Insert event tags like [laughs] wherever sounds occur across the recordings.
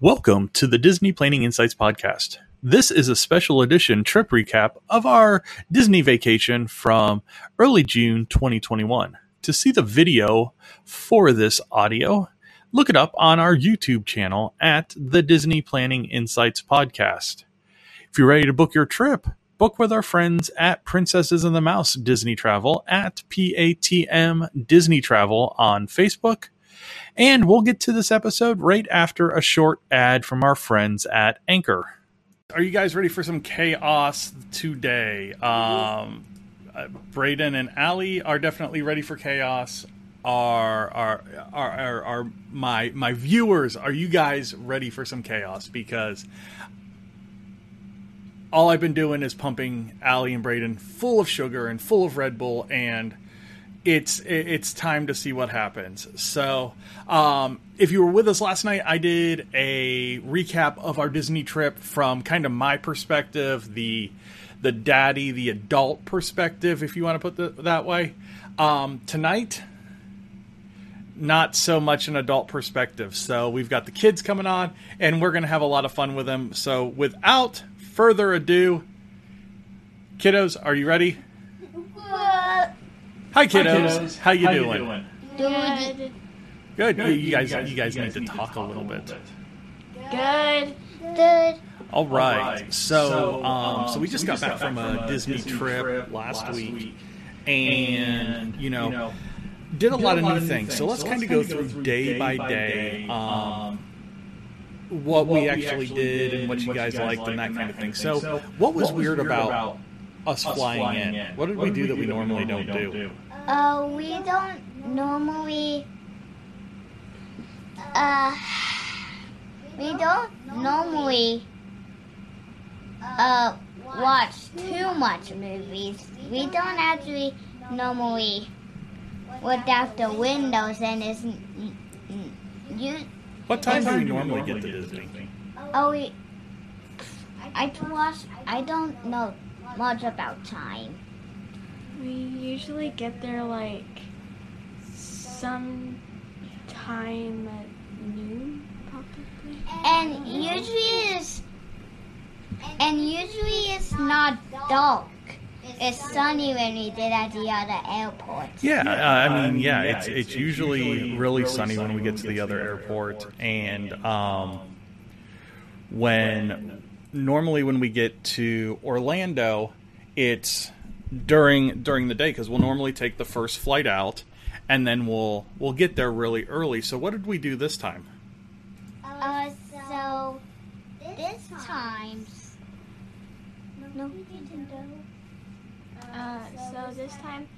Welcome to the Disney Planning Insights Podcast. This is a special edition trip recap of our Disney vacation from early June 2021. To see the video for this audio, look it up on our YouTube channel at the Disney Planning Insights Podcast. If you're ready to book your trip, book with our friends at Princesses and the Mouse Disney Travel at PATM Disney Travel on Facebook and we'll get to this episode right after a short ad from our friends at Anchor. Are you guys ready for some chaos today? Um, uh, Braden and Allie are definitely ready for chaos. Are, are are are my my viewers? Are you guys ready for some chaos? Because all I've been doing is pumping Allie and Braden full of sugar and full of Red Bull and it's it's time to see what happens. So, um, if you were with us last night, I did a recap of our Disney trip from kind of my perspective, the the daddy, the adult perspective, if you want to put it that way. Um, tonight, not so much an adult perspective. So we've got the kids coming on, and we're going to have a lot of fun with them. So without further ado, kiddos, are you ready? Hi, kiddos. Hi, kiddos. How you How doing? You doing? Good. Good. Good. You, you, guys, you guys, you guys need, need to talk, talk a little bit. Good. Good. All right. All right. So, um, so we just so got, we back, back from a Disney, Disney trip, trip last, last week, week, and you know, you know did a did lot of new things. So let's, so kind of go through day by day. Um, um, what, what we actually, actually did and what you guys liked and that kind of thing. So, what was weird about us, us flying, flying in. in. What did what we do, we that, we normally we normally don't, do? do? Uh, we don't normally. Uh, we don't normally. Uh, watch too much movies. We don't actually normally look out the windows and it's you. What time do we normally get to Disney? Oh, we. I watch. I don't know much about time. We usually get there like some time at noon, probably. And usually it's and usually it's not dark. It's sunny when we did at the other airport. Yeah, uh, I mean, yeah, it's it's usually really sunny when we get to the other airport, and um, when normally when we get to Orlando, it's during during the day because we'll normally take the first flight out, and then we'll we'll get there really early. So what did we do this time? Uh, so this time, no, uh, so this time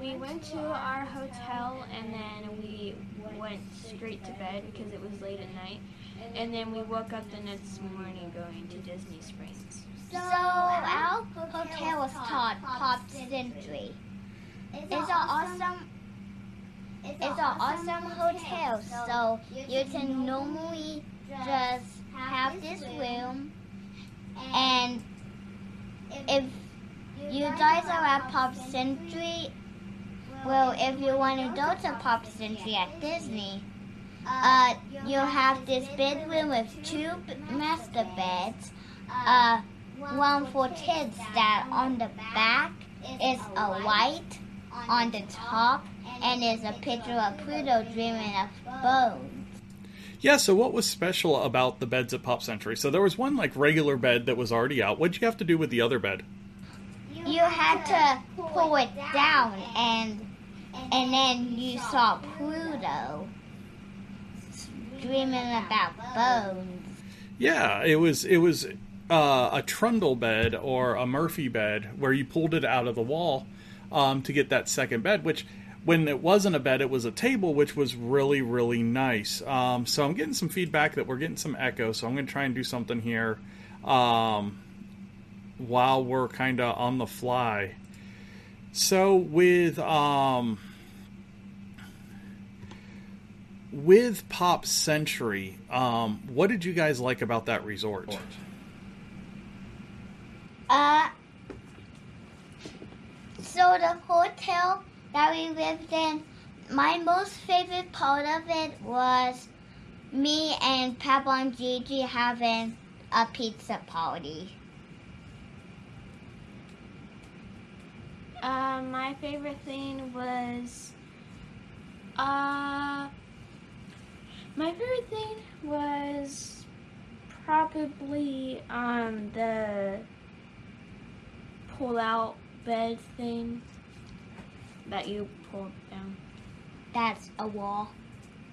we went to our hotel and then we went straight to bed because it was late at night. And then we woke up the next morning going to Disney Springs. So our hotel was called Pop Century. It's an awesome it's an awesome hotel. So you can normally just have this room and if you guys are at Pop Century, well, if you want to go to Pop Century at Disney, uh, you have this bedroom with two master beds, uh, one for kids that on the back is a white on the top and is a picture of Pluto dreaming of bones. Yeah, so what was special about the beds at Pop Century? So there was one like regular bed that was already out. What'd you have to do with the other bed? You had to pull it down and and then you saw Pluto dreaming about bones. Yeah, it was it was uh, a trundle bed or a Murphy bed where you pulled it out of the wall um, to get that second bed, which when it wasn't a bed, it was a table, which was really, really nice. Um, so I'm getting some feedback that we're getting some echo, so I'm going to try and do something here um, while we're kind of on the fly. So with um, with Pop Century, um, what did you guys like about that resort? Uh, so the hotel that we lived in, my most favorite part of it was me and Papa and Gigi having a pizza party. Uh, my favorite thing was, uh, my favorite thing was probably um the pull out bed thing that you pull down. That's a wall,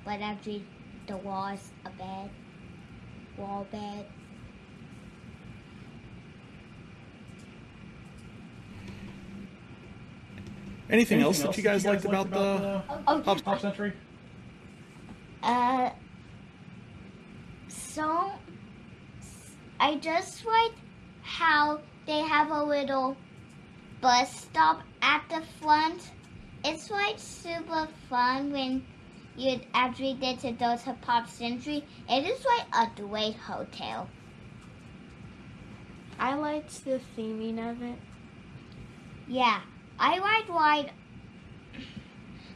but actually the wall is a bed. Wall bed. Anything, else that you guys liked about the Oh, Pop, Pop Century? Uh, so I just like how they have a little bus stop at the front. It's like super fun when you actually get to go to Pop Century. It is like a great hotel. I liked the theming of it. Yeah, I like like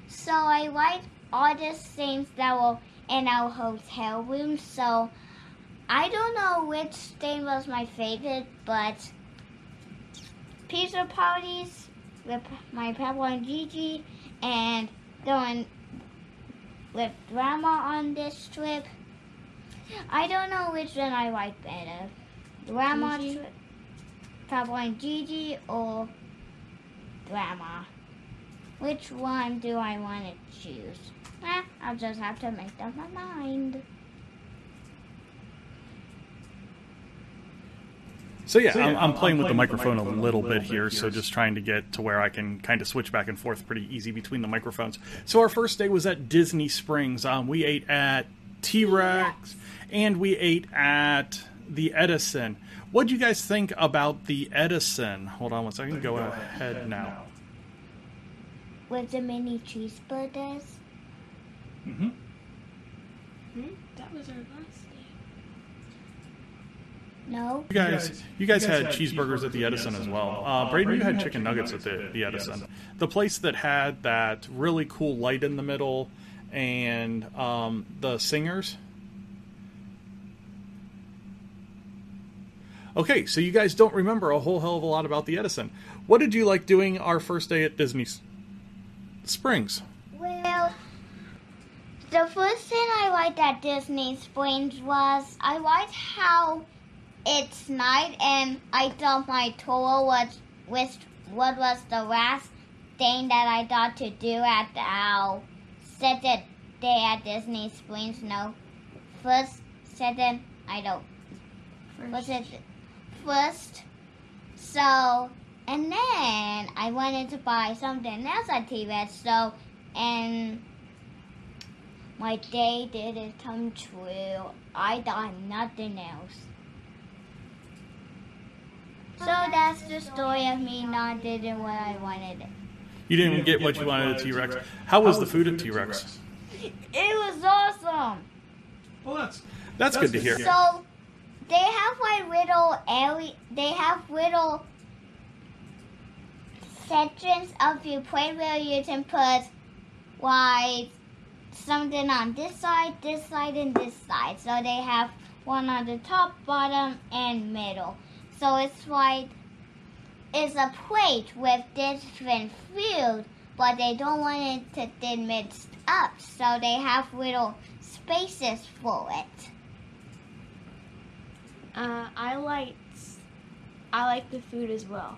so I like all the things that were in our hotel room. So I don't know which thing was my favorite, but pizza parties with my Papa and Gigi, and going with Grandma on this trip. I don't know which one I like better, Grandma Gigi? trip, Papa and Gigi, or Grandma. Which one do I want to choose? Eh, I'll just have to make up my mind. So yeah, I'm, I'm playing with the microphone a little bit here, so just trying to get to where I can kind of switch back and forth pretty easy between the microphones. So our first day was at Disney Springs. Um, we ate at T Rex and we ate at the Edison. What do you guys think about the Edison? Hold on one second. Go ahead now. With the mini cheeseburgers. Mm-hmm. Hmm? That was our last day. No. You guys, you guys had cheeseburgers at the Edison as well. Uh, Braden, you had chicken nuggets at the, the Edison, the place that had that really cool light in the middle, and um, the singers. Okay, so you guys don't remember a whole hell of a lot about the Edison. What did you like doing our first day at Disney S- Springs? The first thing I liked at Disney Springs was I liked how it's night and I thought my tour was with what was the last thing that I thought to do at our second day at Disney Springs. No, first, second, I don't. Was it first? So, and then I wanted to buy something else at T-Rex. So, and my day didn't come true. I thought nothing else. So that's the story of me not doing what I wanted. You didn't get what you wanted at T Rex. How was the food at T Rex? It was awesome. Well, that's that's good to hear. So they have like little area. They have little sections of your play where you can put like something on this side, this side, and this side. So they have one on the top, bottom, and middle. So it's like it's a plate with different food, but they don't want it to get mixed up. So they have little spaces for it. Uh, I liked I liked the food as well.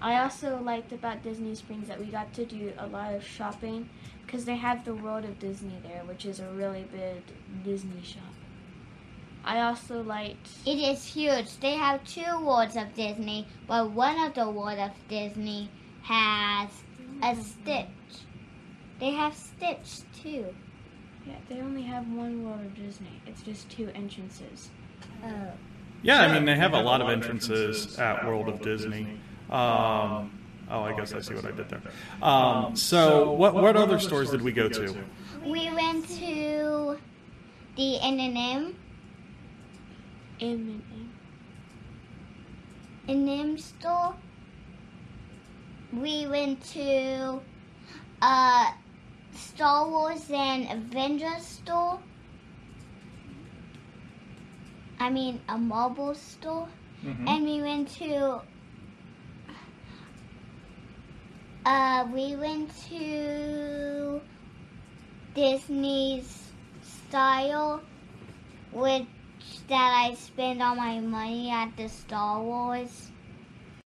I also liked about Disney Springs that we got to do a lot of shopping because they have the World of Disney there, which is a really big Disney shop. I also liked It is huge. They have two worlds of Disney, but one of the world of Disney has a Stitch. They have Stitch too. yeah, they only have one World of Disney. It's just two entrances. Oh. Yeah, I mean they have a lot of entrances at World of Disney. Um, oh, I guess I see what I did there. Um, so, what what other stores did we go to? We went to the M&M, M and M&M store. We went to uh Star Wars and Avengers store. I mean, a Marvel store. Mhm. And we went to. Uh, we went to Disney's style, which that I spend all my money at the Star Wars.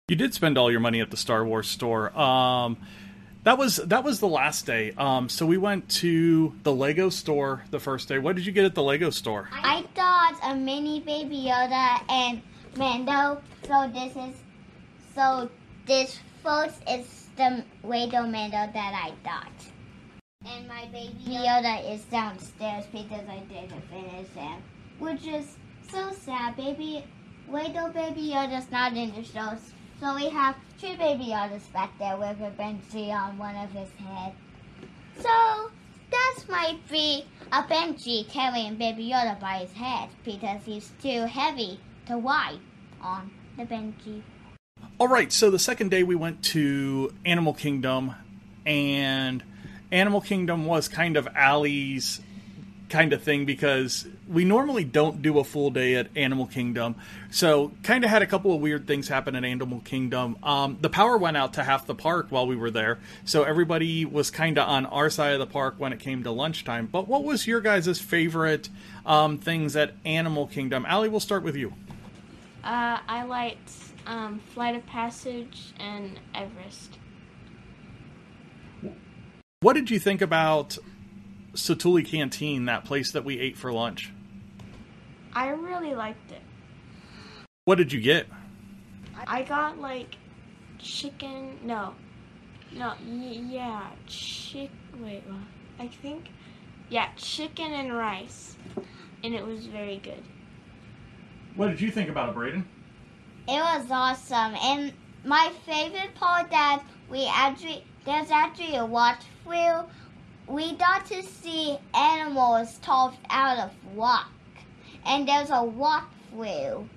You did spend all your money at the Star Wars store. Um, that was that was the last day. Um, so we went to the Lego store the first day. What did you get at the Lego store? I got a mini Baby Yoda and Mando. So this is so this first is the Wado Mando that I thought. And my baby Yoda is downstairs because I didn't finish him, which is so sad. Baby Wado Baby Yoda's not in the show, so we have two Baby Yodas back there with a Benji on one of his head. So that might be a Benji carrying Baby Yoda by his head because he's too heavy to ride on the Benji. All right, so the second day we went to Animal Kingdom, and Animal Kingdom was kind of Allie's kind of thing because we normally don't do a full day at Animal Kingdom. So, kind of had a couple of weird things happen at Animal Kingdom. Um, the power went out to half the park while we were there, so everybody was kind of on our side of the park when it came to lunchtime. But what was your guys' favorite um, things at Animal Kingdom? Allie, we'll start with you. Uh, I liked um, Flight of Passage and Everest. What did you think about Satu'li Canteen, that place that we ate for lunch? I really liked it. What did you get? I got like chicken. No, no, y- yeah, chick. Wait, what? I think, yeah, chicken and rice, and it was very good. What did you think about it, Braden? It was awesome, and my favorite part that we actually there's actually a watch through. We got to see animals carved out of rock, and there's a walk through.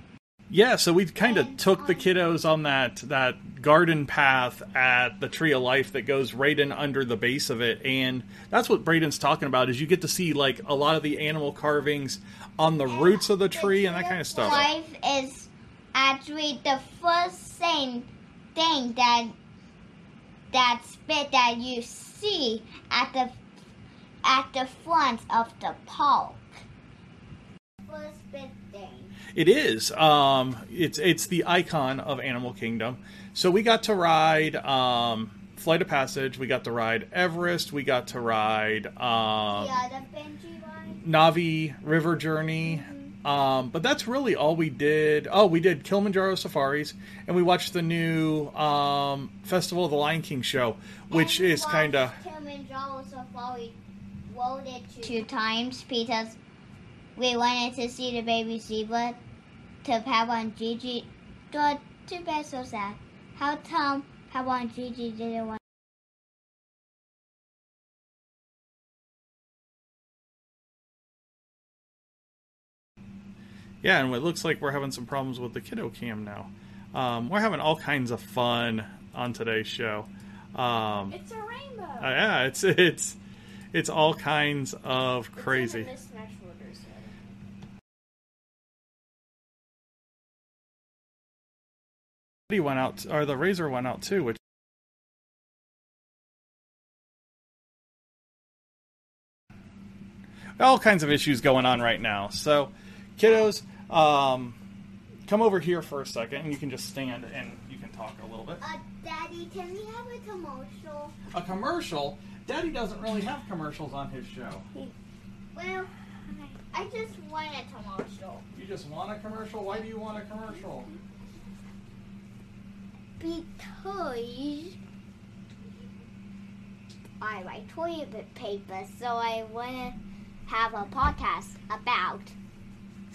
Yeah, so we kind of took the kiddos on that that garden path at the Tree of Life that goes right in under the base of it, and that's what Braden's talking about. Is you get to see like a lot of the animal carvings on the roots of the tree and that kind of stuff. Life is actually the first thing thing that that spit that you see at the at the front of the park. First bit thing. It is. Um, it's it's the icon of Animal Kingdom. So we got to ride um, Flight of Passage. We got to ride Everest. We got to ride um, the Benji one. Na'vi River Journey. Um, but that's really all we did. Oh, we did Kilimanjaro Safaris, and we watched the new um, Festival of the Lion King show, which is kind of Kilimanjaro Safari it two times because we wanted to see the baby zebra to Papa and Gigi. Too bad, so sad. How come Papa and Gigi didn't want? Yeah. And it looks like we're having some problems with the kiddo cam now. Um, we're having all kinds of fun on today's show. Um, It's a rainbow. Uh, yeah, it's it's it's all kinds of crazy. It's in the mismatch order, so- He went out, or the razor went out too, which all kinds of issues going on right now. So, kiddos, um, come over here for a second, and you can just stand and you can talk a little bit. Uh, Daddy, can we have a commercial? A commercial. Daddy doesn't really have commercials on his show. Well, I just want a commercial. You just want a commercial. Why do you want a commercial? Because I write toilet paper, so I want to have a podcast about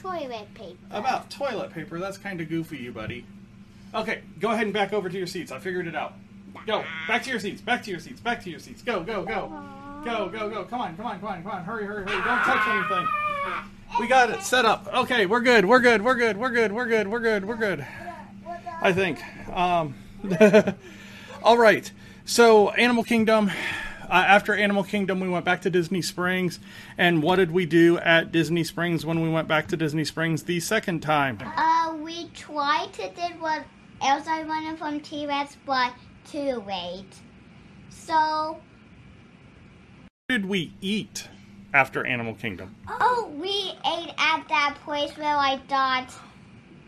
toilet paper. About toilet paper. That's kind of goofy, you buddy. Okay, go ahead and back over to your seats. I figured it out. Go back to your seats. Back to your seats. Back to your seats. Go, go, go, go, go, go. Come on, come on, come on, come on. Hurry, hurry, hurry! Don't touch anything. We got it set up. Okay, we're good. We're good. We're good. We're good. We're good. We're good. We're good. I think. Um, [laughs] all right. So, Animal Kingdom. Uh, after Animal Kingdom, we went back to Disney Springs. And what did we do at Disney Springs when we went back to Disney Springs the second time? Uh, we tried to do what Elsa wanted from T-Rex, but too late. So, What did we eat after Animal Kingdom? oh, we ate at that place where I thought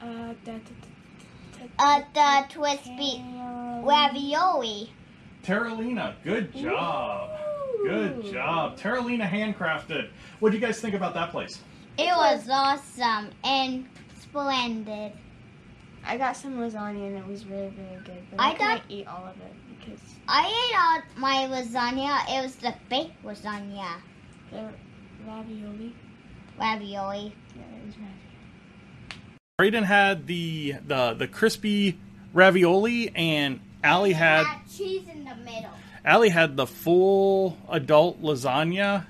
Uh, da, da, da, uh, the Twisty ravioli. Terralina, good job. Good job. Terralina handcrafted. What do you guys think about that place? It was awesome and splendid. I got some lasagna and it was really, really good. But I, I couldn't eat all of it because I ate all my lasagna. It was the baked lasagna the ravioli. ravioli. Yeah, it was ravioli. Brayden had the the the crispy ravioli, and Allie had cheese in the middle. Allie had the full adult lasagna.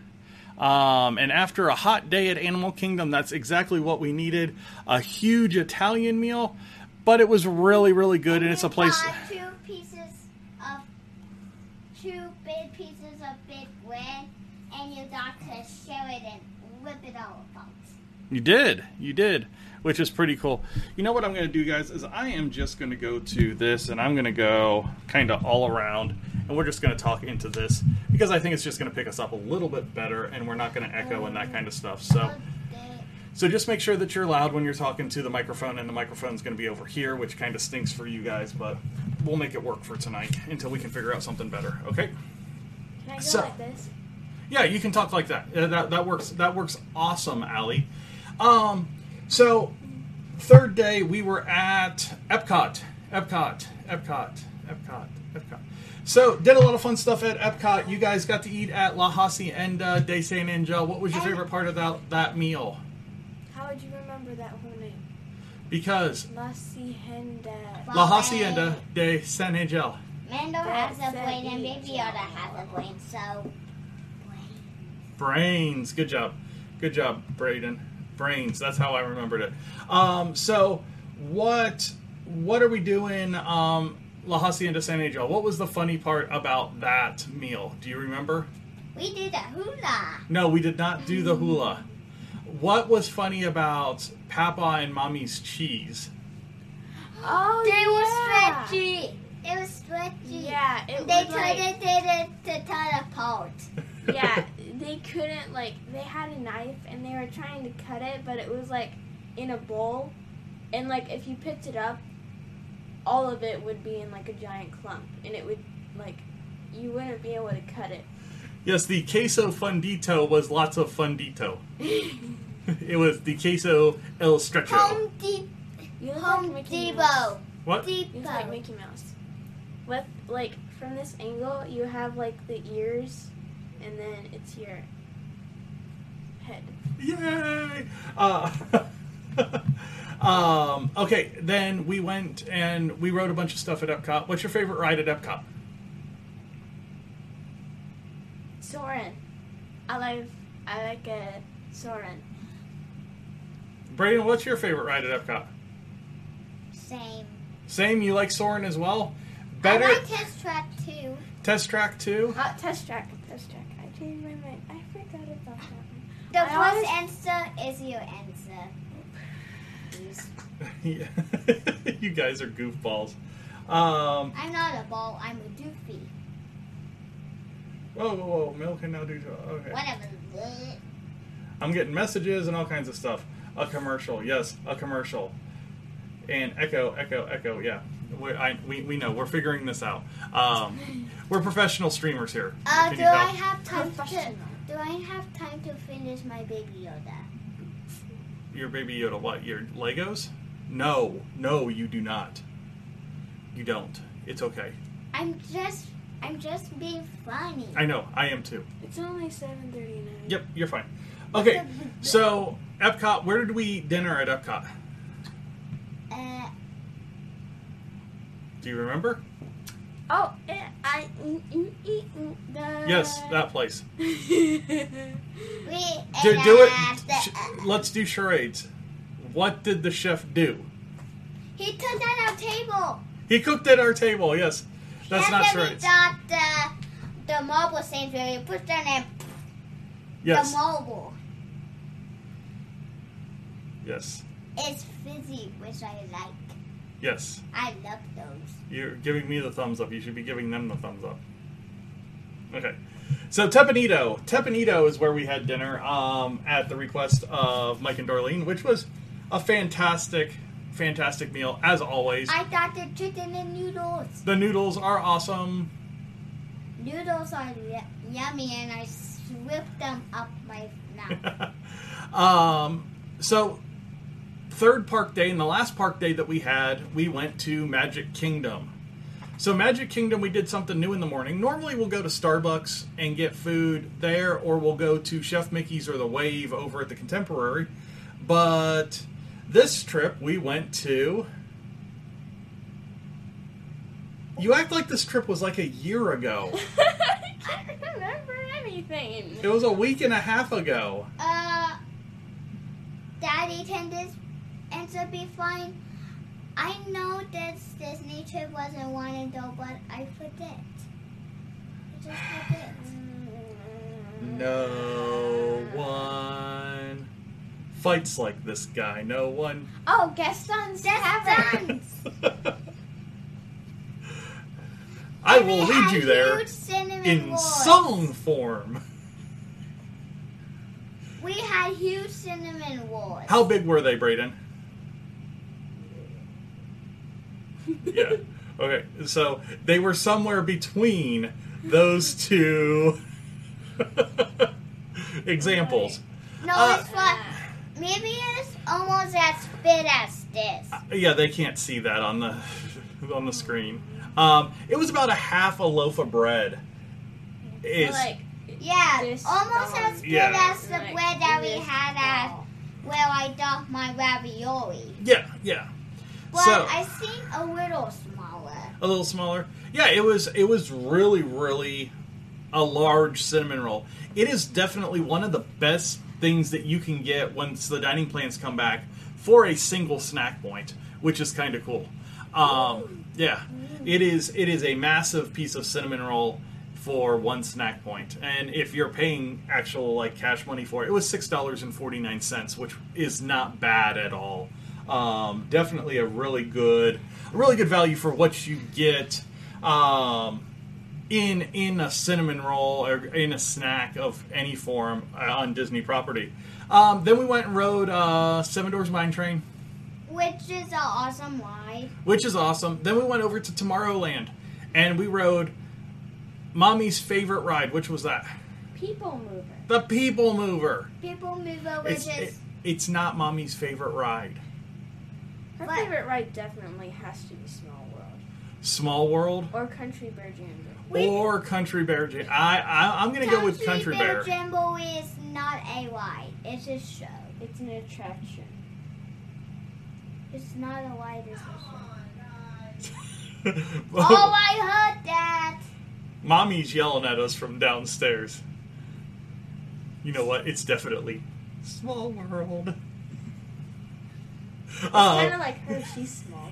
Um, and after a hot day at Animal Kingdom, that's exactly what we needed. A huge Italian meal, but it was really, really good. And it's a place. Two pieces of two big pieces of big bread, and you got to share it and whip it all apart. You did. You did. Which is pretty cool. You know what I'm going to do, guys, is I am just going to go to this and I'm going to go kind of all around and we're just going to talk into this because I think it's just going to pick us up a little bit better and we're not going to echo and that kind of stuff. So. So just make sure that you're loud when you're talking to the microphone, and the microphone's going to be over here, which kind of stinks for you guys, but we'll make it work for tonight until we can figure out something better. Okay? Can I go So- like this? Yeah, you can talk like that. Uh, that that works. That works awesome, Allie. Um, so third day we were at Epcot, Epcot, Epcot, Epcot, Epcot. So did a lot of fun stuff at Epcot. You guys got to eat at La Hacienda de San Angel. What was your um, favorite part of that that meal? How would you remember that whole name? Because La Cienda. La Hacienda de San Angel. Mando has a brain and yeah. Baby Yoda has a brain, so Brains. Good job. Good job, Braden. Brains. That's how I remembered it. Um, so, what what are we doing? Um, La Hacienda San Angel. What was the funny part about that meal? Do you remember? we did a hula. No, we did not do the hula. What was funny about Papa and Mommy's cheese? Oh, They yeah. were stretchy. It was stretchy. Yeah, it They was tried like, to did it to cut apart. yeah, they couldn't like they had a knife and they were trying to cut it, but it was like in a bowl, and like if you picked it up, all of it would be in like a giant clump, and it would like you wouldn't be able to cut it. Yes, the queso fundido was lots of fundido. [laughs] it was the queso el stretcho. Home Depot. You Home like Mickey Mouse. Depot. What? You like Mickey Mouse. With like from this angle, you have like the ears, and then it's your head. Yay! Uh, [laughs] um, okay, then we went and we rode a bunch of stuff at Epcot. What's your favorite ride at Epcot? Soarin'. I like I like a Soarin'. Brayden, what's your favorite ride at Epcot? Same. Same, you like Soarin' as well? I Better like test track too. Test Track too? Uh, test track, test track. I changed my mind. I forgot about that one. The I first always- answer is your answer. [laughs] Yeah. [laughs] you guys are goofballs. Um, I'm not a ball. I'm a doofy. whoa, whoa, whoa! Milk can now do. Okay. Whatever. I'm getting messages and all kinds of stuff. A commercial, yes, a commercial. And echo, echo, echo, yeah. We, I, we, we know. We're figuring this out. Um, we're professional streamers here. Uh, do? I have time to? Do I have time to finish my baby Yoda? Your baby Yoda, what? Your Legos? No, no, you do not. You don't. It's okay. I'm just. I'm just being funny. I know. I am too. It's only seven thirty nine. Yep, you're fine. Okay, so Epcot. Where did we eat dinner at Epcot? Uh, Do you remember? Oh, eh, I mm, mm, mm, the- Yes, that place. [laughs] Do, do it. Sh- let's do charades. What did the chef do? he took down our table. He cooked at our table. Yes, that's not charades. we got the the marble sanctuary. You push down and Yes. the marble. Yes. It's fizzy, which I like. Yes. I love those. You're giving me the thumbs up. You should be giving them the thumbs up. Okay. So Teppan Edo. Tepanito is where we had dinner um, at the request of Mike and Darlene, which was a fantastic, fantastic meal as always. I got the chicken and noodles. The noodles are awesome. Noodles are y- yummy, and I swept them up my [laughs] mouth. um, so third park day and the last park day that we had, we went to Magic Kingdom. So Magic Kingdom, we did something new in the morning. Normally, we'll go to Starbucks and get food there, or we'll go to Chef Mickey's or the Wave over at the Contemporary. But this trip, we went to. You act like this trip was like a year ago. [laughs] I can't remember anything. It was a week and a half ago. uh, Daddy can this answer be fine? I know this Disney trip wasn't one and though, but I forget. I just forget. No one fights like this guy. No one. Oh, Gaston's Tavern. Done. I And we will lead you there in rolls. song form. We had huge cinnamon rolls. How big were they, Braden? [laughs] Yeah. Okay. So they were somewhere between those two [laughs] examples. No, Uh, it's what. Maybe it's almost as big as this. Yeah, they can't see that on the [laughs] on the screen. Um, it was about a half a loaf of bread. Is like Yeah, This almost long. as big Yeah. as the Like bread that we this had at tall. where I got my ravioli. yeah, yeah. But So- I think a little smaller. a little smaller. Yeah, it was it was really really a large cinnamon roll. It is definitely one of the best things that you can get once the dining plans come back for a single snack point, which is kind of cool. Um, yeah, it is it is a massive piece of cinnamon roll for one snack point, and if you're paying actual like cash money for it, it was six dollars and forty nine cents, which is not bad at all. Um, definitely a really good, a really good value for what you get um, in in a cinnamon roll or in a snack of any form uh, on Disney property. Um, then we went and rode uh, Seven Dwarfs Mine Train, Which is an awesome ride. which is awesome. Then we went over to Tomorrowland, and we rode Mommy's favorite ride. Which was that? People mover. The People Mover. People Mover, which It's is it, it's not Mommy's favorite ride. Her What? favorite ride definitely has to be Small World Small World or Country Bear Jamboree. We- or Country Bear. Jam- I, I I'm gonna go with Country Bear. Jamboree is not a ride. It's a show. It's an attraction. It's not a ride. It's a show. [laughs] oh, oh, I heard that. Mommy's yelling at us from downstairs. You know what? It's definitely small world. Uh, kind of like her. She's small.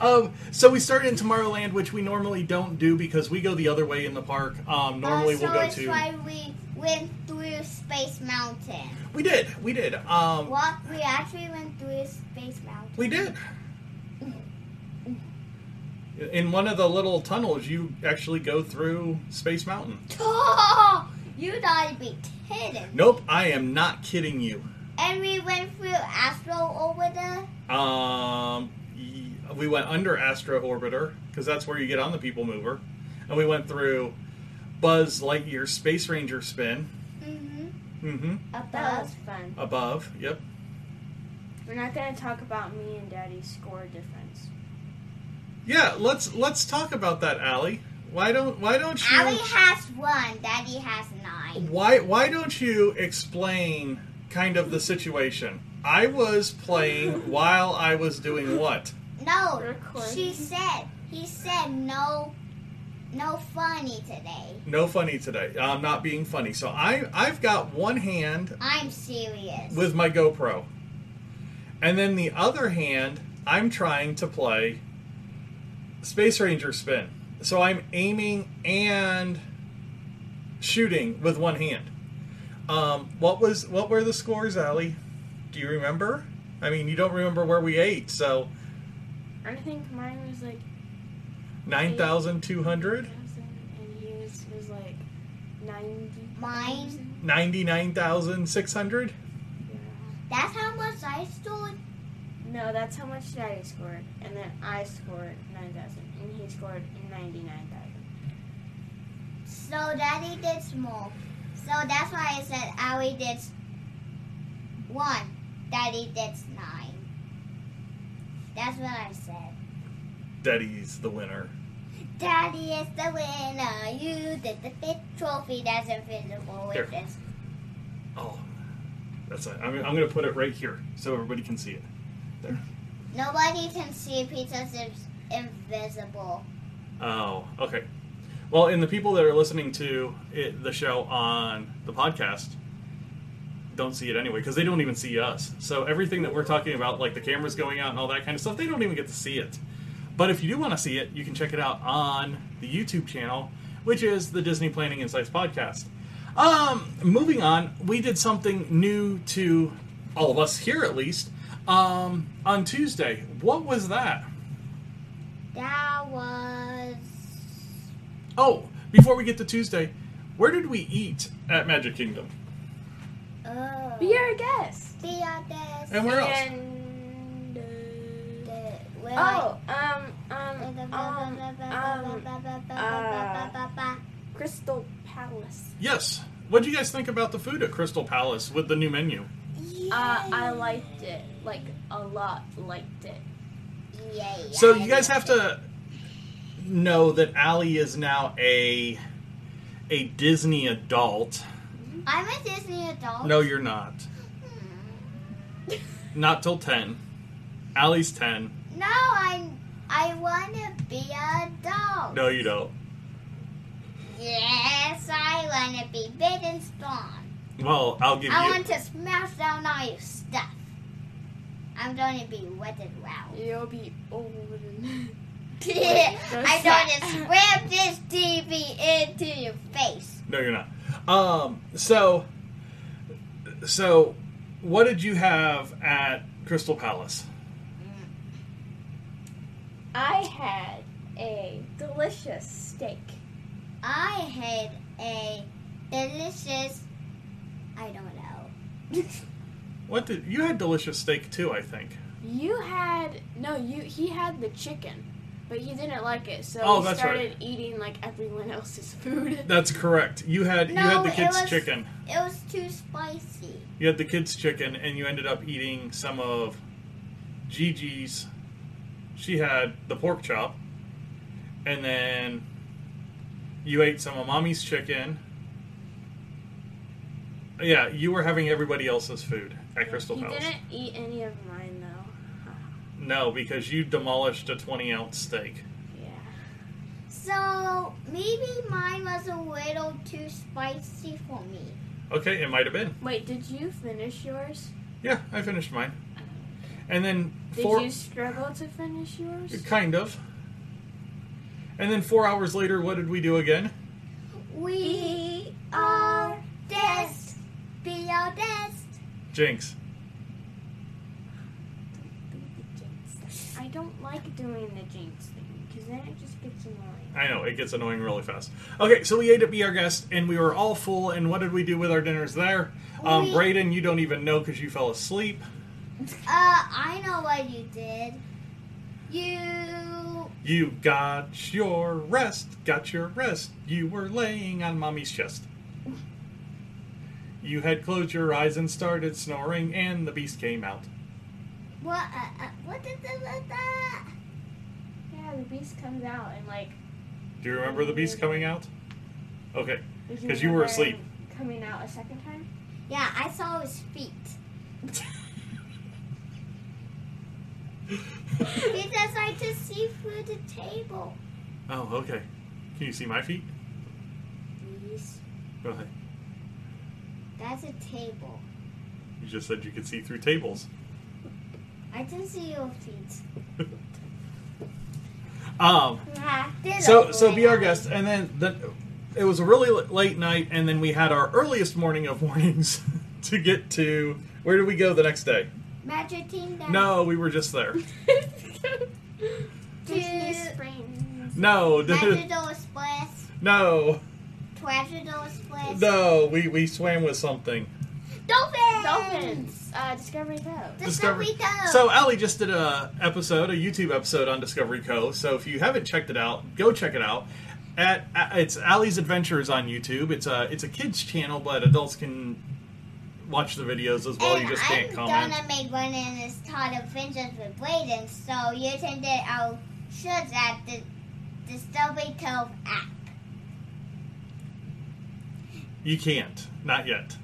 [laughs] um, so we started in Tomorrowland, which we normally don't do because we go the other way in the park. Um, normally uh, so we'll go to. why we went through Space Mountain. We did, we did. Um, What? We actually went through Space Mountain. we did. In one of the little tunnels, you actually go through Space Mountain. Oh, [laughs] you gotta be kidding. Nope, I am not kidding you. And we went through Astro over there. Um, we went under Astro Orbiter because that's where you get on the People Mover, and we went through Buzz Lightyear Space Ranger spin. Mm-hmm. Mm-hmm. That Above. was fun. Above, yep. We're not going to talk about me and Daddy's score difference. Yeah, let's let's talk about that, Allie. Why don't why don't you Allie has one. Daddy has nine. why why don't you explain kind of the situation? I was playing while I was doing what? No, she said. He said no. No funny today. No funny today. I'm not being funny. So I I've got one hand I'm serious. with my GoPro. And then the other hand, I'm trying to play Space Ranger Spin. so I'm aiming and shooting with one hand. Um, what was what were the scores, Allie? Do you remember? I mean, you don't remember where we ate, so I think mine was like nine thousand two hundred, 1,000 and his was like 90. Mine? ninety-nine thousand six hundred. Yeah. That's how much I stole. No, that's how much Daddy scored. And then I scored 9,000. And he scored 99,000. So Daddy did small. So that's why I said Allie did one. Daddy did nine. That's what I said. Daddy's the winner. Daddy is the winner. You did the fifth trophy that's invisible with this. Oh, that's it. I'm, I'm going to put it right here so everybody can see it. There. Nobody can see it's invisible. Oh, okay. Well, and the people that are listening to it, the show on the podcast don't see it anyway because they don't even see us. So everything that we're talking about, like the cameras going out and all that kind of stuff, they don't even get to see it. But if you do want to see it, you can check it out on the YouTube channel, which is the Disney Planning Insights podcast. Um, moving on, we did something new to all of us here, at least, um, on Tuesday. What was that? That was. Oh, before we get to Tuesday, where did we eat at Magic Kingdom? Oh. Be our guest. Be our guest. And where else? And. Uh, The- where oh, um, um, um, um, Crystal Palace. Yes. What do you guys think about the food at Crystal Palace with the new menu? Uh, I liked it. Like, a lot liked it. Yeah, So you guys have to know that Allie is now a a Disney adult. I'm a Disney adult. No, you're not. Hmm. Not till ten. Allie's ten. No, I I want to be an adult. No, you don't. Yes, I want to be big and strong. Well, I'll give I you. want to smash down all your stuff. I'm going to be wet and loud. You'll be old and. [laughs] I'm going to slam this TV into your face. No, you're not. Um. So. So, what did you have at Crystal Palace? I had a delicious steak. I had a delicious. I don't know. [laughs] What did you had delicious steak too? I think. You had no, you he had the chicken, but he didn't like it, so Oh, he that's started eating like everyone else's food. [laughs] That's correct. You had you had No, the it kids' was- chicken. It was too spicy. You had the kids' chicken, and you ended up eating some of Gigi's. She had the pork chop, and then you ate some of Mommy's chicken. Yeah, you were having everybody else's food at Crystal Palace. didn't eat any of mine. No, because you demolished a twenty ounce steak. Yeah. So maybe mine was a little too spicy for me. Okay, it might have been. Wait, did you finish yours? Yeah, I finished mine. Oh. And then Did four, you struggle to finish yours? kind of. And then four hours later, what did we do again? We are best. Be our best. Jinx. Do the jinx thing. I don't like doing the jinx thing because then it just gets annoying. I know, it gets annoying really fast. Okay, so we ate at Be Our Guest, and we were all full, and what did we do with our dinners there? Um, We- Brayden, you don't even know because you fell asleep. Uh, I know what you did. You. You got your rest, got your rest. You were laying on mommy's chest. [laughs] You had closed your eyes and started snoring, and the beast came out. What? Uh, uh, what did the, what the? Yeah, the beast comes out and like. Do you remember the beast coming out? Okay. because you were asleep. Coming out a second time. Yeah, I saw his feet. [laughs] Because I just see through the table. oh, okay. Can you see my feet? Please. Go ahead. That's a table. You just said you could see through tables. I didn't see your feet. [laughs] Um, so so be our guest, and then the, it was a really late night, and then we had our earliest morning of [laughs] mornings to get to. Where did we go the next day? Magic Team Dance. No, we were just there. [laughs] Disney Springs. No, d- Magical Express. no, Tragical Express. no. We we swam with something. Dolphins. Dolphins. Uh, Discovery Cove. Discovery Cove. So Allie just did a episode, a YouTube episode on Discovery Cove. So if you haven't checked it out, go check it out. At, at it's Allie's Adventures on YouTube. It's a it's a kids channel, but adults can watch the videos as well. and you just I'm can't comment. gonna make one and it's Todd Adventures with Braden, so you can get our shirts at the Discovery Cove app. You can't, not yet.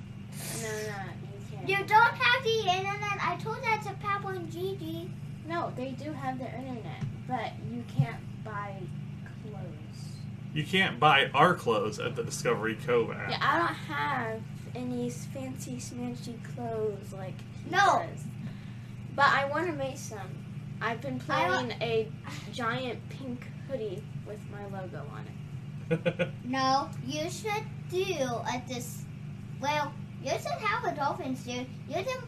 No, no, you. You don't have the internet. I told that to Papa and Gigi. No, they do have the internet, but you can't buy clothes. You can't buy our clothes at the Discovery Cove app. Yeah, I don't have any fancy smanchy clothes like he No. does. But I want to make some. I've been playing a giant pink hoodie with my logo on it. [laughs] No, you should do at this. Well, you should have a dolphin suit. You can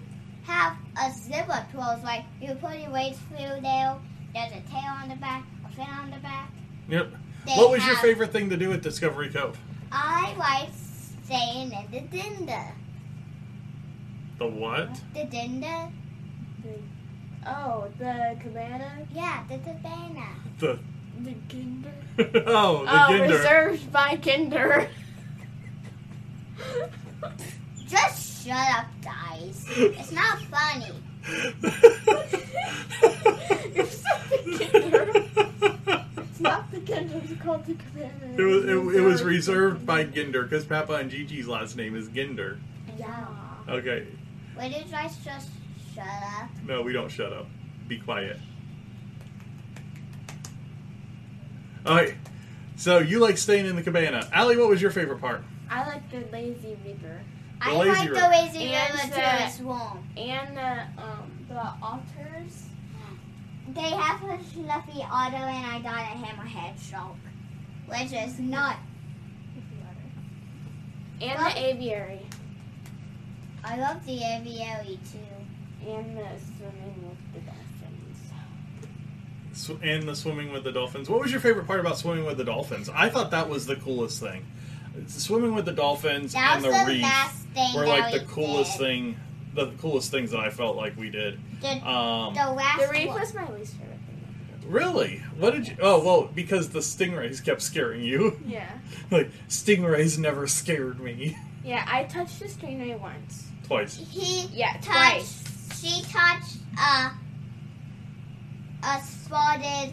have a zipper clothes like you put your weights through there. There's a tail on the back, a fin on the back. yep. They What was your favorite thing to do at Discovery Cove? I like staying in the dinda. The what? The dinda? Oh, the cabana? Yeah, the cabana. The The Kinder? [laughs] oh, the oh, Ginder. reserved by Kinder. [laughs] Just shut up, guys. It's not funny. You're so the Kinder. It's not the Kinder, it's called the cabana. It was, it, it was reserved by Ginder because Papa and Gigi's last name is Ginder. Yeah. Okay, Would you guys just shut up? no, we don't shut up. Be quiet. Okay, so you like staying in the cabana. Allie, what was your favorite part? I like the lazy river. I lazy like river. the lazy And river to the- its warm. And the um the otters. They have a fluffy otter and I got a hammerhead shark. Which is not. And Well- the aviary. I love the aviary too. And the swimming with the dolphins. Sw- And the swimming with the dolphins. What was your favorite part about swimming with the dolphins? I thought that was the coolest thing. Swimming with the dolphins That and the the reef last thing were that like the coolest did. thing. The coolest things that I felt like we did. The, Um, the last The reef one. was my least favorite thing. really? What did you? Oh, well, because the stingrays kept scaring you. [laughs] Yeah. like stingrays never scared me. Yeah, I touched a stingray once. Twice. He Yeah, touched. twice. She touched a a spotted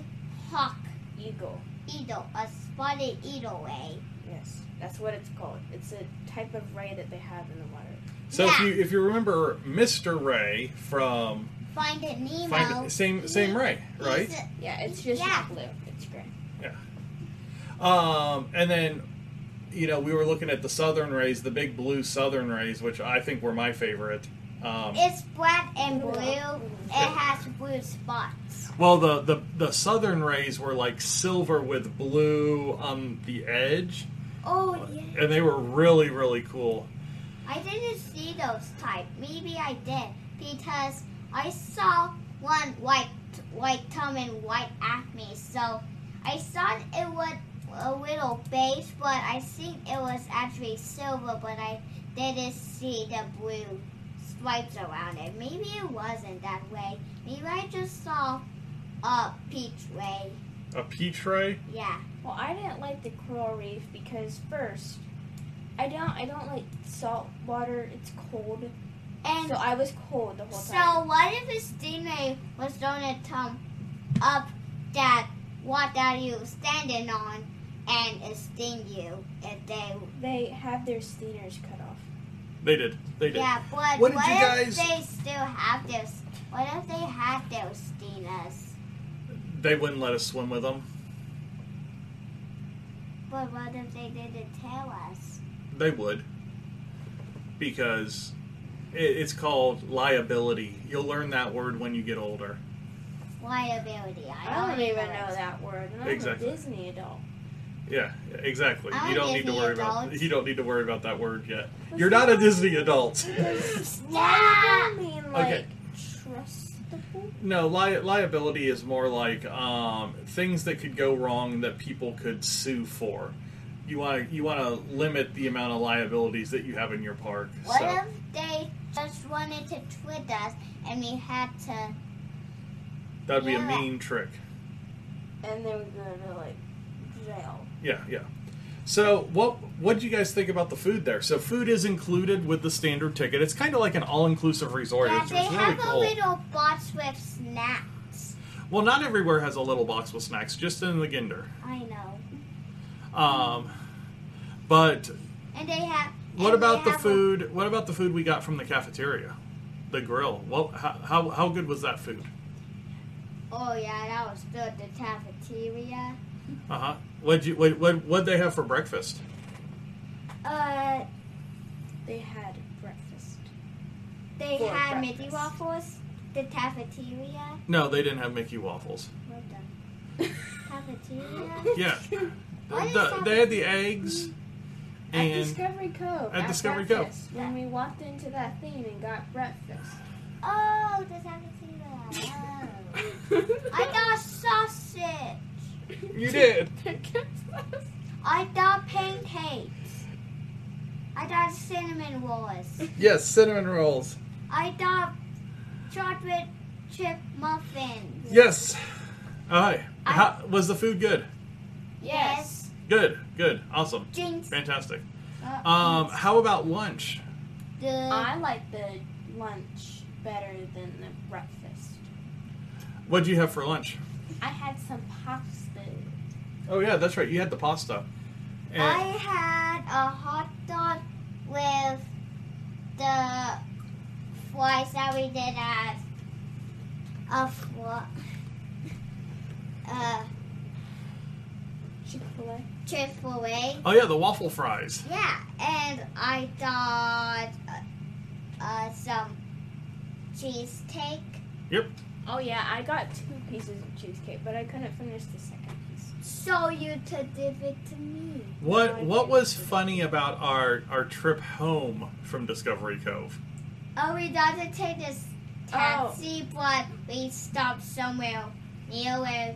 hawk Eagle. eagle, a spotted eagle ray. Yes, that's what it's called. It's a type of ray that they have in the water. So if you if you remember Mr. Ray from Finding Nemo. Find it, same same Ray, right? A- Yeah, it's just Yeah. blue. It's gray. Yeah. Um, and then, you know, we were looking at the Southern Rays, the big blue Southern Rays, which I think were my favorite. Um, It's black and blue. It has blue spots. well, the, the the Southern Rays were like silver with blue on the edge, Oh yeah. and they were really really cool. I didn't see those type. Maybe I did because I saw one white white come and white at me. So I thought it was a little beige, but I think it was actually silver. But I didn't see the blue stripes around it. Maybe it wasn't that way. Maybe I just saw a peach ray. A peach ray. Yeah. Well, I didn't like the coral reef because first, I don't I don't like salt water. It's cold, And so I was cold the whole So time. So what if a stingray was going to come up that what that you standing on and it sting you if they They have their stingers cut off. They did. They did. yeah but What what, did you if guys- they still have their what if they had their stingers They wouldn't let us swim with them. But what if they didn't tell us They would. Because it, it's called liability. You'll learn that word when you get older. liability. I, I don't even it. know that word, and I'm Exactly. a Disney adult. Yeah, exactly. I'm you don't need to Disney worry about you don't need to worry about that word yet. You're not a Disney adult. [laughs] Liable mean like Okay. Trustable? No, li- liability is more like um, things that could go wrong that people could sue for. You want to you want to limit the amount of liabilities that you have in your park. What so if they just wanted to twit us and we had to? that'd be a mean trick. And they would go to like jail. Yeah, yeah. So what what do you guys think about the food there? So food is included with the standard ticket. It's kind of like an all inclusive resort. Yeah, it's, they really have cool. a little box with snacks. Well, not everywhere has a little box with snacks. Just in the Ginder. I know. Um, but And they have. What about the have a- food? What about the food we got from the cafeteria, the grill? Well, how how, how good was that food? oh yeah, that was good. The cafeteria. Uh huh. What you what what what'd they have for breakfast? Uh, They had breakfast. they For had Mickey waffles. The cafeteria. No, they didn't have Mickey waffles. Well done. [laughs] Cafeteria. Yeah, [laughs] What is The- they had the eggs, At and Discovery Cove. At Discovery Cove. breakfast, When we walked into that thing and got breakfast. Oh, the cafeteria. [laughs] Oh. I got sausage. You did. I got pancakes. I got cinnamon rolls. Yes, cinnamon rolls. I got chocolate chip muffins. Yes. All right. I- How, was the food good? yes. Good. Good. Awesome. Drinks. Fantastic. Uh, Um, how about lunch? the I like the lunch better than the breakfast. What'd you have for lunch? I had some pasta. Oh yeah, that's right. You had the pasta. And- I had a hot dog with the fries that we did at a fl- uh, Chick fil A. Chick Fil A. oh yeah, the waffle fries. Yeah, and I got uh, uh, some cheesecake. Yep. Oh yeah, I got two pieces of cheesecake, but I couldn't finish the second piece. So you to give it to me. What What was funny about our our trip home from Discovery Cove? Oh, we got to take this taxi, but we stopped somewhere near where,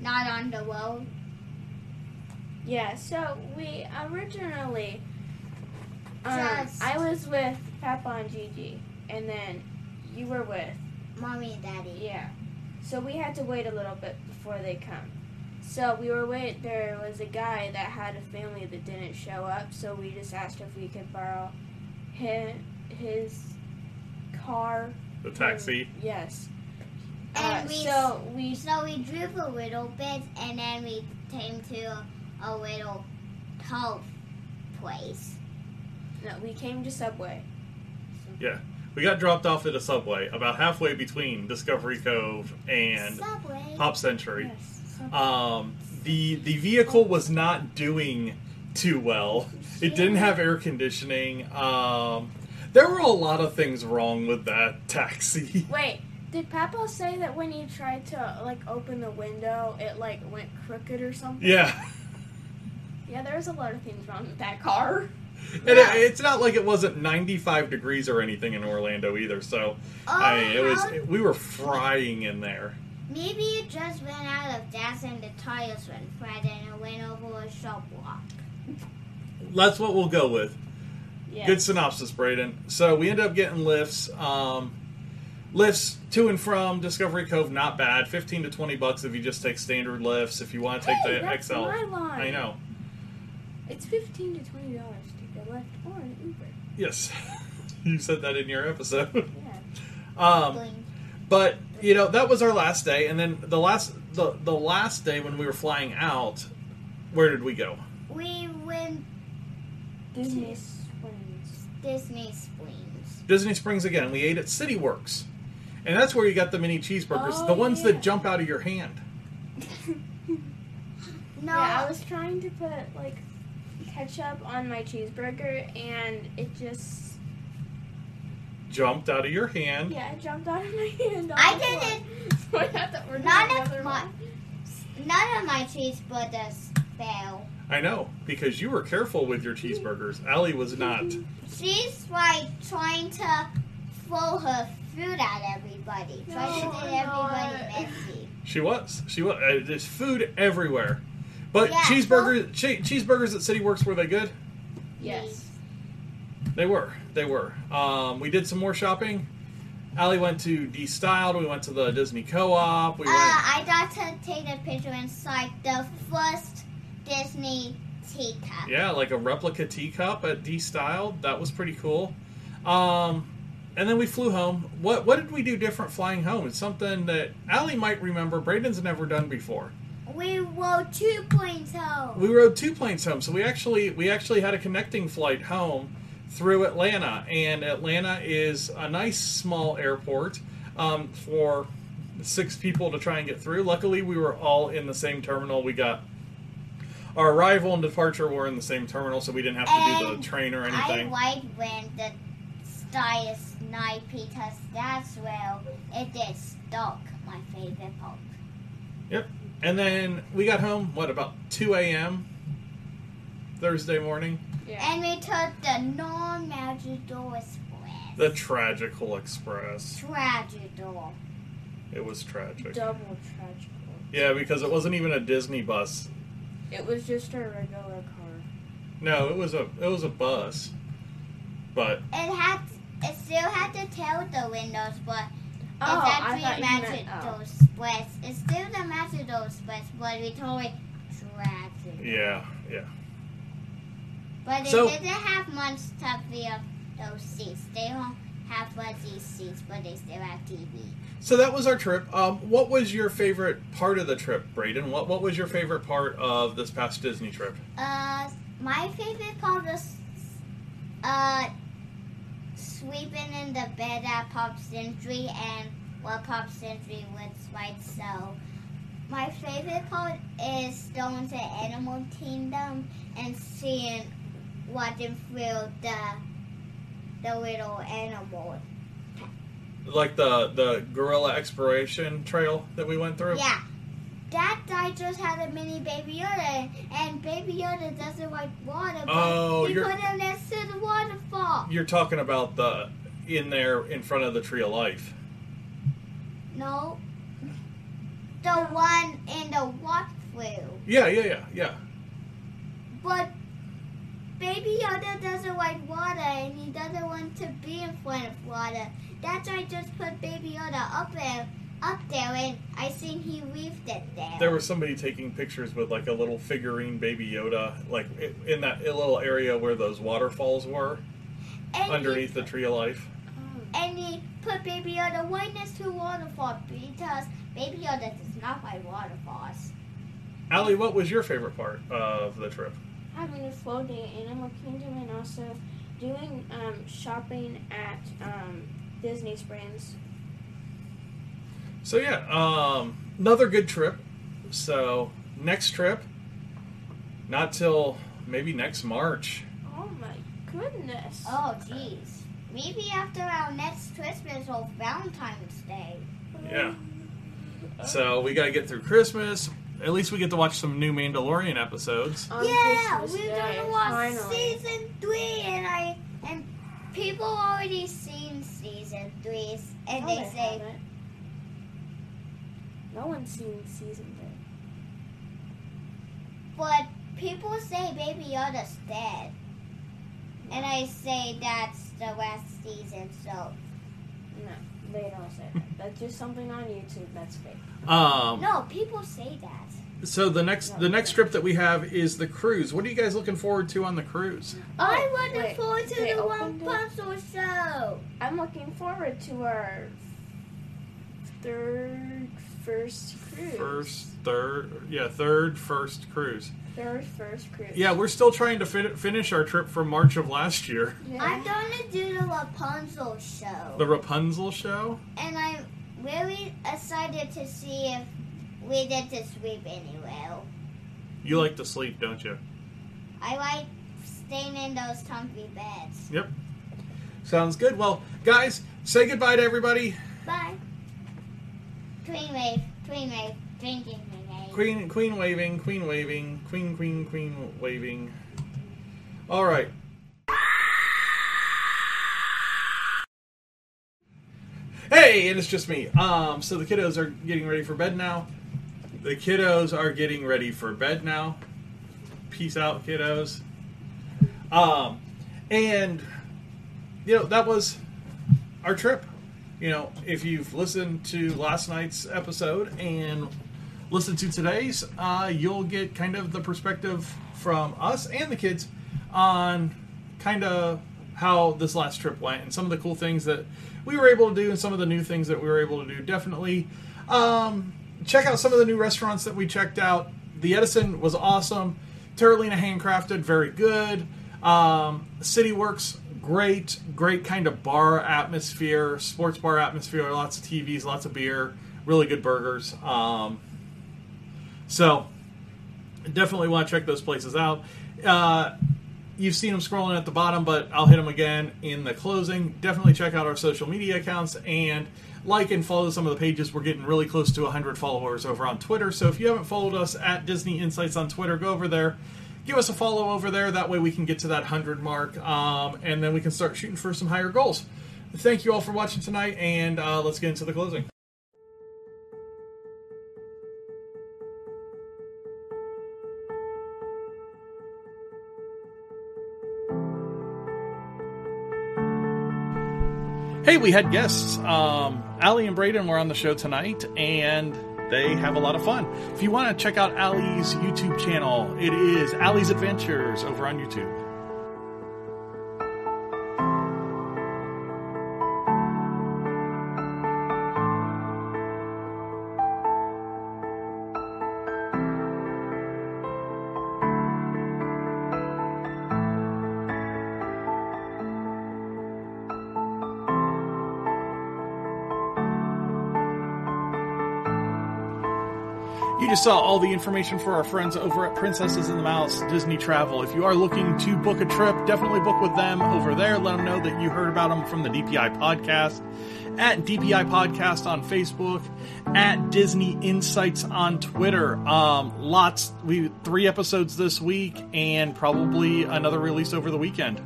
not on the road. Yeah, so we originally, um, I was with Papa and Gigi, and then you were with, Mommy and Daddy. yeah. So we had to wait a little bit before they come. So we were wait. There was a guy that had a family that didn't show up, so we just asked if we could borrow his his car. The taxi. Yes. And Uh, we- so we So we drove a little bit, and then we came to a, a little tough place. no, we came to Subway. Yeah, we got dropped off at a subway about halfway between Discovery Cove and Subway. Pop Century. Yes. Um, the the vehicle was not doing too well. It didn't have air conditioning. Um, there were a lot of things wrong with that taxi. [laughs] Wait, did Papa say that when he tried to like open the window, it like went crooked or something? Yeah, Yeah, there was a lot of things wrong with that car. and it, it's not like it wasn't 95 degrees or anything in Orlando either. So I mean, it was how- we were frying in there. Maybe it just ran out of gas and the tires went flat and it went over a shop block. That's what we'll go with. Yeah. Good synopsis, Braden. So we end up getting Lyfts. Um, Lyfts to and from Discovery Cove, not bad. Fifteen to twenty bucks if you just take standard Lyfts. If you want to take Hey, the that's XL, my line. I know. It's fifteen to twenty dollars to go Lyft or an Uber. Yes, [laughs] you said that in your episode. Yeah. Um, but you know that was our last day, and then the last the the last day when we were flying out, where did we go? We went Disney Springs. Disney Springs. Disney Springs again. We ate at City Works, and that's where you got the mini cheeseburgers, Oh, the ones yeah. that jump out of your hand. [laughs] No, Yeah, I was trying to put like ketchup on my cheeseburger, and it just jumped out of your hand. Yeah, it jumped out of my hand. I didn't. [laughs] So I had to order None of my one. none of my cheeseburgers fell. I know because you were careful with your cheeseburgers. Allie was not. She's like trying to throw her food at everybody, trying No, to get everybody messy. She was. She was. Uh, there's food everywhere. But Yeah, cheeseburgers, che- cheeseburgers at City Works were they good? Yes. They were. They were. Um, we did some more shopping. Allie went to D Styled. We went to the Disney Co-op. We Uh, went. I got to take a picture inside the first Disney teacup. Yeah, like a replica teacup at D Styled. That was pretty cool. Um, and then we flew home. What what did we do different flying home? It's something that Allie might remember. Braden's never done before. We rode 2.0. planes home. We rode two planes home, so we actually we actually had a connecting flight home through Atlanta, and Atlanta is a nice small airport um, for six people to try and get through. Luckily, we were all in the same terminal. We got our arrival and departure were in the same terminal, so we didn't have to do the train or anything. I like when the sky is night because that's where it is stuck. My favorite part. Yep. And then we got home, what, about 2 a.m. Thursday morning? Yeah. And we took the non-Matador Express. The Tragical Express. Tragical. It was tragic. Double tragical. Yeah, because it wasn't even a Disney bus. It was just a regular car. No, it was a it was a bus. But It had, it still had the tail the windows, but Oh, it's I actually thought a you meant, Matador oh. Express. It's still the Matador Express, but we told it Tragedor. yeah, yeah. But they So- didn't have much stuff via those seats. They don't have fuzzy seats, but they still have TV. So that was our trip. Um, what was your favorite part of the trip, Braden? What what was your favorite part of this past Disney trip? Uh, my favorite part was uh sweeping in the bed at Pop Century and what Pop Century was like. So, my favorite part is going to Animal Kingdom and seeing watching through the the little animals. Like the the gorilla exploration trail that we went through? Yeah. That guy just had a mini Baby Yoda, and Baby Yoda doesn't like water, but Oh, he you're- put him next to the waterfall. You're talking about the in there in front of the tree of life. No. The one in the walkthrough. Yeah, yeah, yeah, yeah. But Baby Yoda doesn't like water, and he doesn't want to be in front of water. That's why I just put Baby Yoda up there, up there, and I seen he weaved it there. There was somebody taking pictures with like a little figurine baby Yoda, like in that little area where those waterfalls were, and underneath he, the tree of life. Oh. And he put Baby Yoda right next to a waterfall because Baby Yoda does not like waterfalls. Allie, what was your favorite part of the trip? Having a full day at Animal Kingdom and also doing um, shopping at um, Disney Springs. So yeah, um, another good trip. So next trip, not till maybe next March. Oh my goodness. Oh, jeez. Maybe after our next Christmas or Valentine's Day. Yeah. So we got to get through Christmas. At least we get to watch some new Mandalorian episodes. On yeah, Christmas we're Day, gonna watch finally. season three, and I and people already seen season three, and No, they they say haven't. No one's seen season three. But people say Baby Yoda's dead. And I say that's the last season, so. No, they don't say that. That's just something on YouTube that's fake. Um, No, people say that. So the next the next trip that we have is the cruise. What are you guys looking forward to on the cruise? I Oh, looking wait, forward to they the one opened it? puzzle show. I'm looking forward to our third, first cruise. First, third, yeah, third, first cruise. Third, first cruise. Yeah, we're still trying to fin- finish our trip from March of last year. Yeah. I'm gonna do the Rapunzel show. The Rapunzel show. and I'm really excited to see if we get to sleep anywhere. You like to sleep, don't you? I like staying in those comfy beds. Yep. Sounds good. Well, guys, say goodbye to everybody. Bye. Queen wave, queen wave, queen, queen, queen wave. Queen, queen waving, queen waving, queen, queen, queen waving. All right. Hey, and it's just me. Um, so the kiddos are getting ready for bed now. The kiddos are getting ready for bed now. Peace out, kiddos. Um, and you know that was our trip. You know, if you've listened to last night's episode and listened to today's, uh, you'll get kind of the perspective from us and the kids on kind of how this last trip went and some of the cool things that we were able to do and some of the new things that we were able to do. Definitely um, check out some of the new restaurants that we checked out. The Edison was awesome. Terralina Handcrafted, very good. Um, City Works, great, great kind of bar atmosphere, sports bar atmosphere, lots of TVs, lots of beer, really good burgers. Um, so definitely want to check those places out. Uh, you've seen them scrolling at the bottom, but I'll hit them again in the closing. Definitely check out our social media accounts and like and follow some of the pages. We're getting really close to 100 followers over on Twitter. So if you haven't followed us at Disney Insights on Twitter, go over there. Give us a follow over there. That way we can get to that 100 mark um, and then we can start shooting for some higher goals. Thank you all for watching tonight, and uh, let's get into the closing. Hey, we had guests. Um, Allie and Braden were on the show tonight, and they have a lot of fun. If you want to check out Allie's YouTube channel, it is Allie's Adventures over on YouTube. You saw all the information for our friends over at Princesses in the Mouse Disney Travel. If you are looking to book a trip, definitely book with them over there. Let them know that you heard about them from the DPI podcast, at DPI Podcast on Facebook, at Disney Insights on Twitter. Um, lots, we three episodes this week, and probably another release over the weekend.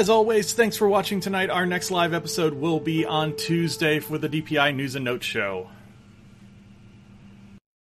As always, thanks for watching tonight. Our next live episode will be on Tuesday for the DPI News and Notes Show.